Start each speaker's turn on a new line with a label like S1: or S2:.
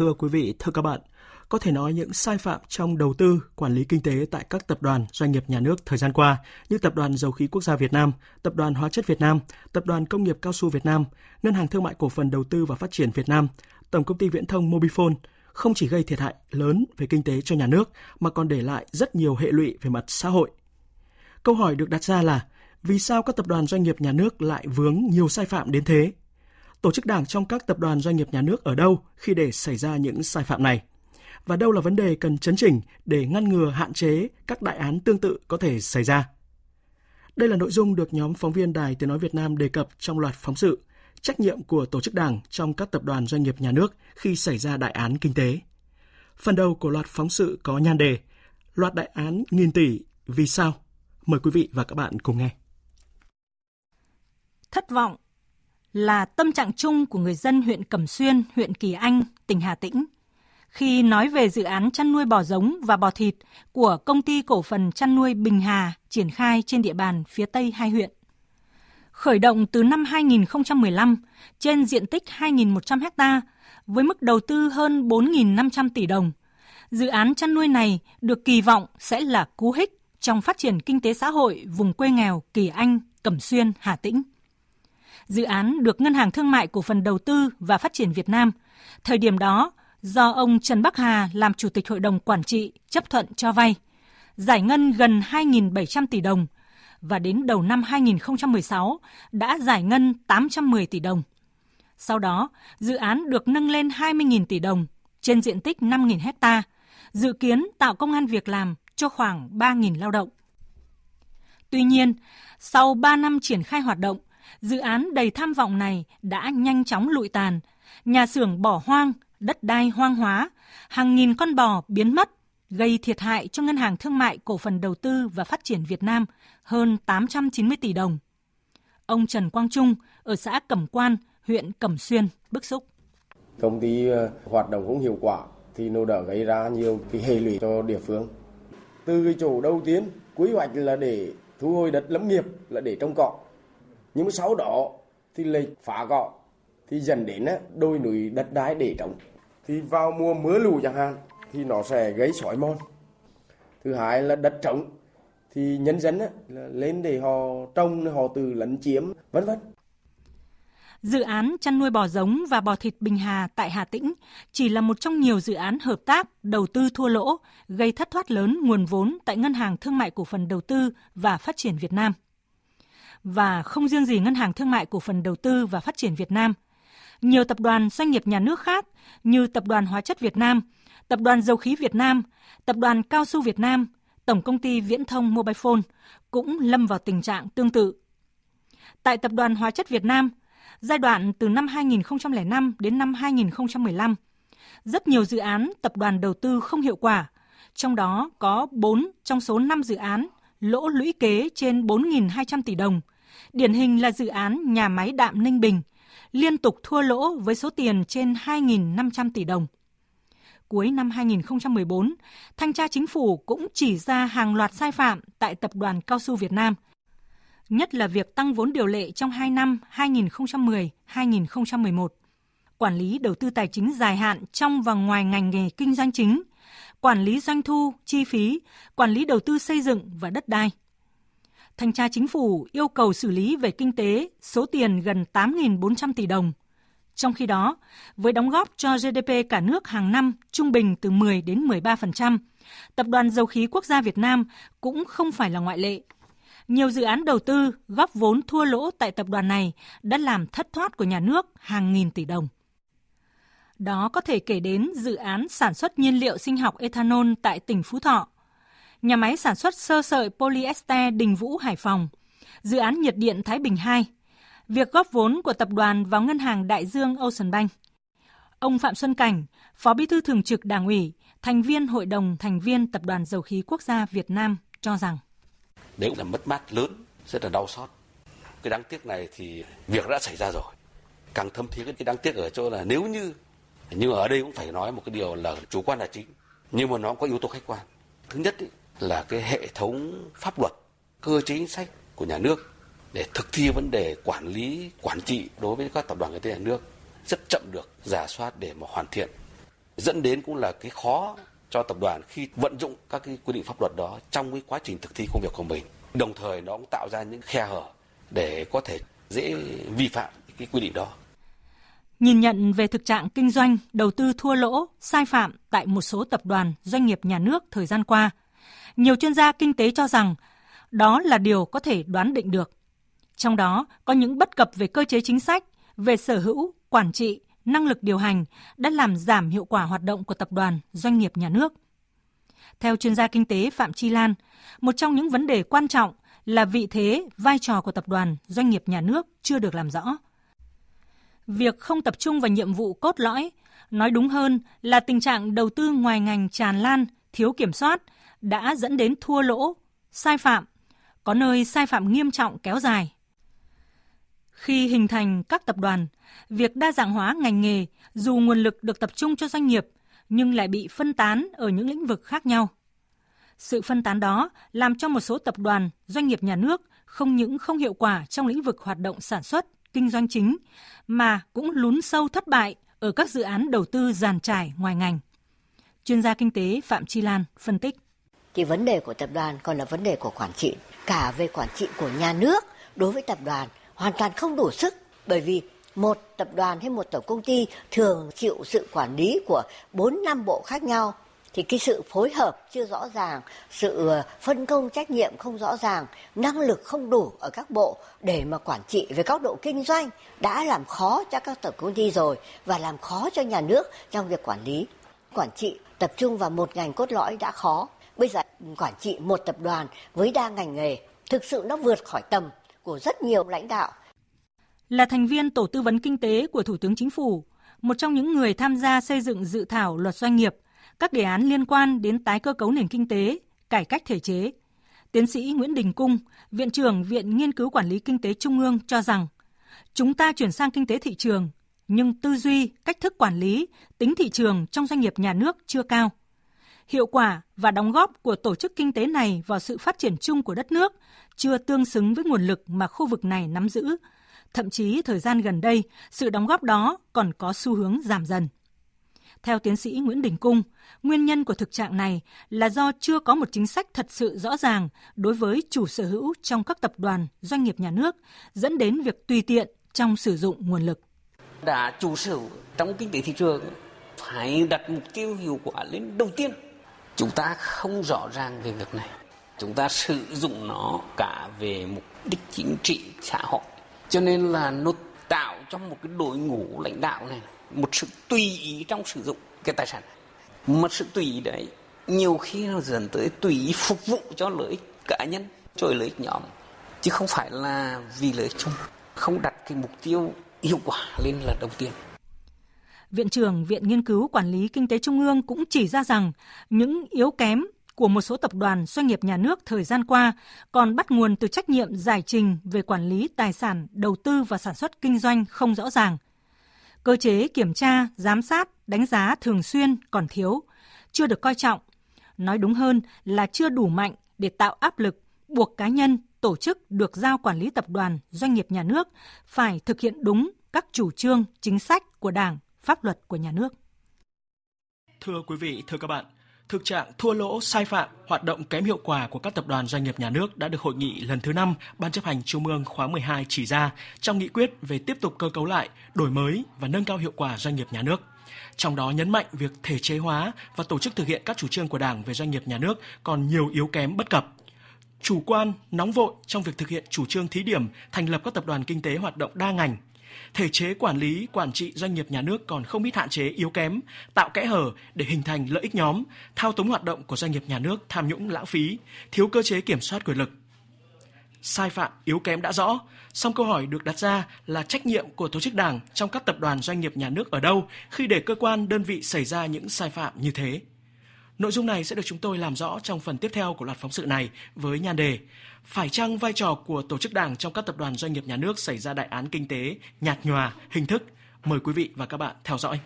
S1: Thưa quý vị, thưa các bạn, có thể nói những sai phạm trong đầu tư, quản lý kinh tế tại các tập đoàn, doanh nghiệp nhà nước thời gian qua như Tập đoàn Dầu khí Quốc gia Việt Nam, Tập đoàn Hóa chất Việt Nam, Tập đoàn Công nghiệp Cao su Việt Nam, Ngân hàng Thương mại Cổ phần Đầu tư và Phát triển Việt Nam, Tổng công ty Viễn thông Mobifone không chỉ gây thiệt hại lớn về kinh tế cho nhà nước mà còn để lại rất nhiều hệ lụy về mặt xã hội. Câu hỏi được đặt ra là vì sao các tập đoàn doanh nghiệp nhà nước lại vướng nhiều sai phạm đến thế? Tổ chức đảng trong các tập đoàn doanh nghiệp nhà nước ở đâu khi để xảy ra những sai phạm này? Và đâu là vấn đề cần chấn chỉnh để ngăn ngừa, hạn chế các đại án tương tự có thể xảy ra? Đây là nội dung được nhóm phóng viên Đài Tiếng Nói Việt Nam đề cập trong loạt phóng sự trách nhiệm của tổ chức đảng trong các tập đoàn doanh nghiệp nhà nước khi xảy ra đại án kinh tế. Phần đầu của loạt phóng sự có nhan đề Loạt đại án nghìn tỷ, vì sao? Mời quý vị và các bạn cùng nghe.
S2: Thất vọng là tâm trạng chung của người dân huyện Cẩm Xuyên, huyện Kỳ Anh, tỉnh Hà Tĩnh khi nói về dự án chăn nuôi bò giống và bò thịt của công ty cổ phần chăn nuôi Bình Hà triển khai trên địa bàn phía Tây hai huyện. Khởi động từ năm 2015 trên diện tích 2.100 ha với mức đầu tư hơn 4.500 tỷ đồng. Dự án chăn nuôi này được kỳ vọng sẽ là cú hích trong phát triển kinh tế xã hội vùng quê nghèo Kỳ Anh, Cẩm Xuyên, Hà Tĩnh. Dự án được Ngân hàng Thương mại Cổ phần Đầu tư và Phát triển Việt Nam, thời điểm đó do ông Trần Bắc Hà làm Chủ tịch Hội đồng Quản trị chấp thuận cho vay, giải ngân gần 2.700 tỷ đồng và đến đầu năm 2016 đã giải ngân 810 tỷ đồng. Sau đó, dự án được nâng lên 20.000 tỷ đồng trên diện tích 5.000 hecta, dự kiến tạo công an việc làm cho khoảng 3.000 lao động. Tuy nhiên, sau 3 năm triển khai hoạt động, dự án đầy tham vọng này đã nhanh chóng lụi tàn, nhà xưởng bỏ hoang, đất đai hoang hóa, hàng nghìn con bò biến mất, gây thiệt hại cho Ngân hàng Thương mại Cổ phần Đầu tư và Phát triển Việt Nam hơn 890 tỷ đồng. Ông Trần Quang Trung ở xã Cẩm Quan, huyện Cẩm Xuyên bức xúc.
S3: Công ty ờ, hoạt động không hiệu quả thì nó đã gây ra nhiều cái hệ lụy cho địa phương. Từ cái chỗ đầu tiên, quy hoạch là để thu hồi đất lâm nghiệp là để trồng cỏ. Nhưng mà sau đó thì lại phá gọ thì dần đến đôi núi đất đai để trồng. Thì vào mùa mưa lũ chẳng hạn thì nó sẽ gây sói mòn. Thứ hai là đất trống thì nhân dân lên để họ trông họ từ lấn chiếm vân vân
S2: Dự án chăn nuôi bò giống và bò thịt Bình Hà tại Hà Tĩnh chỉ là một trong nhiều dự án hợp tác đầu tư thua lỗ, gây thất thoát lớn nguồn vốn tại Ngân hàng Thương mại Cổ phần Đầu tư và Phát triển Việt Nam. Và không riêng gì Ngân hàng Thương mại Cổ phần Đầu tư và Phát triển Việt Nam, nhiều tập đoàn doanh nghiệp nhà nước khác như Tập đoàn Hóa chất Việt Nam, Tập đoàn Dầu khí Việt Nam, Tập đoàn Cao su Việt Nam, Tổng công ty Viễn thông Mobile Phone cũng lâm vào tình trạng tương tự. Tại Tập đoàn Hóa chất Việt Nam, giai đoạn từ năm 2005 đến năm 2015, rất nhiều dự án tập đoàn đầu tư không hiệu quả, trong đó có 4 trong số 5 dự án lỗ lũy kế trên 4.200 tỷ đồng. Điển hình là dự án nhà máy đạm Ninh Bình, liên tục thua lỗ với số tiền trên 2.500 tỷ đồng. Cuối năm 2014, Thanh tra Chính phủ cũng chỉ ra hàng loạt sai phạm tại Tập đoàn Cao su Việt Nam – nhất là việc tăng vốn điều lệ trong 2 năm 2010-2011, quản lý đầu tư tài chính dài hạn trong và ngoài ngành nghề kinh doanh chính, quản lý doanh thu, chi phí, quản lý đầu tư xây dựng và đất đai. Thanh tra Chính phủ yêu cầu xử lý về kinh tế số tiền gần 8.400 tỷ đồng. Trong khi đó, với đóng góp cho GDP cả nước hàng năm trung bình từ 10 đến 13%, Tập đoàn Dầu khí Quốc gia Việt Nam cũng không phải là ngoại lệ nhiều dự án đầu tư góp vốn thua lỗ tại tập đoàn này đã làm thất thoát của nhà nước hàng nghìn tỷ đồng. Đó có thể kể đến dự án sản xuất nhiên liệu sinh học ethanol tại tỉnh Phú Thọ, nhà máy sản xuất sơ sợi polyester Đình Vũ Hải Phòng, dự án nhiệt điện Thái Bình 2, việc góp vốn của tập đoàn vào ngân hàng Đại Dương Ocean Bank. Ông Phạm Xuân Cảnh, Phó Bí thư Thường trực Đảng ủy, thành viên Hội đồng thành viên Tập đoàn Dầu khí Quốc gia Việt Nam cho rằng.
S4: Đấy cũng là mất mát lớn rất là đau xót. Cái đáng tiếc này thì việc đã xảy ra rồi. Càng thâm thiết cái đáng tiếc ở chỗ là nếu như nhưng ở đây cũng phải nói một cái điều là chủ quan là chính nhưng mà nó có yếu tố khách quan thứ nhất ý, là cái hệ thống pháp luật cơ chế chính sách của nhà nước để thực thi vấn đề quản lý quản trị đối với các tập đoàn kinh tế nhà nước rất chậm được giả soát để mà hoàn thiện dẫn đến cũng là cái khó cho tập đoàn khi vận dụng các cái quy định pháp luật đó trong cái quá trình thực thi công việc của mình. Đồng thời nó cũng tạo ra những khe hở để có thể dễ vi phạm cái quy định đó.
S2: Nhìn nhận về thực trạng kinh doanh, đầu tư thua lỗ, sai phạm tại một số tập đoàn, doanh nghiệp nhà nước thời gian qua, nhiều chuyên gia kinh tế cho rằng đó là điều có thể đoán định được. Trong đó có những bất cập về cơ chế chính sách, về sở hữu, quản trị, năng lực điều hành đã làm giảm hiệu quả hoạt động của tập đoàn, doanh nghiệp nhà nước. Theo chuyên gia kinh tế Phạm Chi Lan, một trong những vấn đề quan trọng là vị thế, vai trò của tập đoàn, doanh nghiệp nhà nước chưa được làm rõ. Việc không tập trung vào nhiệm vụ cốt lõi, nói đúng hơn là tình trạng đầu tư ngoài ngành tràn lan, thiếu kiểm soát đã dẫn đến thua lỗ, sai phạm, có nơi sai phạm nghiêm trọng kéo dài. Khi hình thành các tập đoàn, việc đa dạng hóa ngành nghề dù nguồn lực được tập trung cho doanh nghiệp nhưng lại bị phân tán ở những lĩnh vực khác nhau. Sự phân tán đó làm cho một số tập đoàn, doanh nghiệp nhà nước không những không hiệu quả trong lĩnh vực hoạt động sản xuất, kinh doanh chính mà cũng lún sâu thất bại ở các dự án đầu tư giàn trải ngoài ngành. Chuyên gia kinh tế Phạm Chi Lan phân tích.
S5: Thì vấn đề của tập đoàn còn là vấn đề của quản trị, cả về quản trị của nhà nước đối với tập đoàn hoàn toàn không đủ sức bởi vì một tập đoàn hay một tổng công ty thường chịu sự quản lý của bốn năm bộ khác nhau thì cái sự phối hợp chưa rõ ràng, sự ờ, phân công trách nhiệm không rõ ràng, năng lực không đủ ở các bộ để mà quản trị về góc độ kinh doanh đã làm khó cho các tổng công ty rồi và làm khó cho nhà nước trong việc quản lý. Quản trị tập trung vào một ngành cốt lõi đã khó. Bây giờ quản trị một tập đoàn với đa ngành nghề thực sự nó vượt khỏi tầm của rất nhiều lãnh đạo.
S2: Là thành viên tổ tư vấn kinh tế của Thủ tướng Chính phủ, một trong những người tham gia xây dựng dự thảo luật doanh nghiệp, các đề án liên quan đến tái cơ cấu nền kinh tế, cải cách thể chế. Tiến sĩ Nguyễn Đình Cung, Viện trưởng Viện Nghiên cứu Quản lý Kinh tế Trung ương cho rằng, chúng ta chuyển sang kinh tế thị trường, nhưng tư duy, cách thức quản lý, tính thị trường trong doanh nghiệp nhà nước chưa cao. Hiệu quả và đóng góp của tổ chức kinh tế này vào sự phát triển chung của đất nước chưa tương xứng với nguồn lực mà khu vực này nắm giữ. Thậm chí thời gian gần đây, sự đóng góp đó còn có xu hướng giảm dần. Theo tiến sĩ Nguyễn Đình Cung, nguyên nhân của thực trạng này là do chưa có một chính sách thật sự rõ ràng đối với chủ sở hữu trong các tập đoàn, doanh nghiệp nhà nước, dẫn đến việc tùy tiện trong sử dụng nguồn lực.
S6: Đã chủ sở trong kinh tế thị trường phải đặt mục tiêu hiệu quả lên đầu tiên. Chúng ta không rõ ràng về việc này. Chúng ta sử dụng nó cả về mục đích chính trị xã hội. Cho nên là nó tạo trong một cái đội ngũ lãnh đạo này một sự tùy ý trong sử dụng cái tài sản một sự tùy ý đấy nhiều khi nó dẫn tới tùy ý phục vụ cho lợi ích cá nhân cho lợi ích nhóm chứ không phải là vì lợi ích chung. Không đặt cái mục tiêu hiệu quả lên là đầu tiên.
S2: Viện trưởng Viện Nghiên cứu Quản lý Kinh tế Trung ương cũng chỉ ra rằng những yếu kém của một số tập đoàn doanh nghiệp nhà nước thời gian qua còn bắt nguồn từ trách nhiệm giải trình về quản lý tài sản, đầu tư và sản xuất kinh doanh không rõ ràng – Cơ chế kiểm tra, giám sát, đánh giá thường xuyên còn thiếu, chưa được coi trọng. Nói đúng hơn là chưa đủ mạnh để tạo áp lực buộc cá nhân, tổ chức được giao quản lý tập đoàn, doanh nghiệp nhà nước phải thực hiện đúng các chủ trương, chính sách của Đảng, pháp luật của nhà nước.
S1: Thưa quý vị, thưa các bạn, Thực trạng thua lỗ, sai phạm, hoạt động kém hiệu quả của các tập đoàn doanh nghiệp nhà nước đã được hội nghị lần thứ 5 Ban chấp hành Trung ương khóa 12 chỉ ra trong nghị quyết về tiếp tục cơ cấu lại, đổi mới và nâng cao hiệu quả doanh nghiệp nhà nước. Trong đó nhấn mạnh việc thể chế hóa và tổ chức thực hiện các chủ trương của Đảng về doanh nghiệp nhà nước còn nhiều yếu kém bất cập. Chủ quan, nóng vội trong việc thực hiện chủ trương thí điểm thành lập các tập đoàn kinh tế hoạt động đa ngành, thể chế quản lý, quản trị doanh nghiệp nhà nước còn không ít hạn chế yếu kém, tạo kẽ hở để hình thành lợi ích nhóm, thao túng hoạt động của doanh nghiệp nhà nước, tham nhũng lãng phí, thiếu cơ chế kiểm soát quyền lực. Sai phạm yếu kém đã rõ, song câu hỏi được đặt ra là trách nhiệm của tổ chức đảng trong các tập đoàn doanh nghiệp nhà nước ở đâu khi để cơ quan đơn vị xảy ra những sai phạm như thế. Nội dung này sẽ được chúng tôi làm rõ trong phần tiếp theo của loạt phóng sự này với nhan đề Phải chăng vai trò của tổ chức đảng trong các tập đoàn doanh nghiệp nhà nước xảy ra đại án kinh tế nhạt nhòa, hình thức? Mời quý vị và các bạn theo dõi.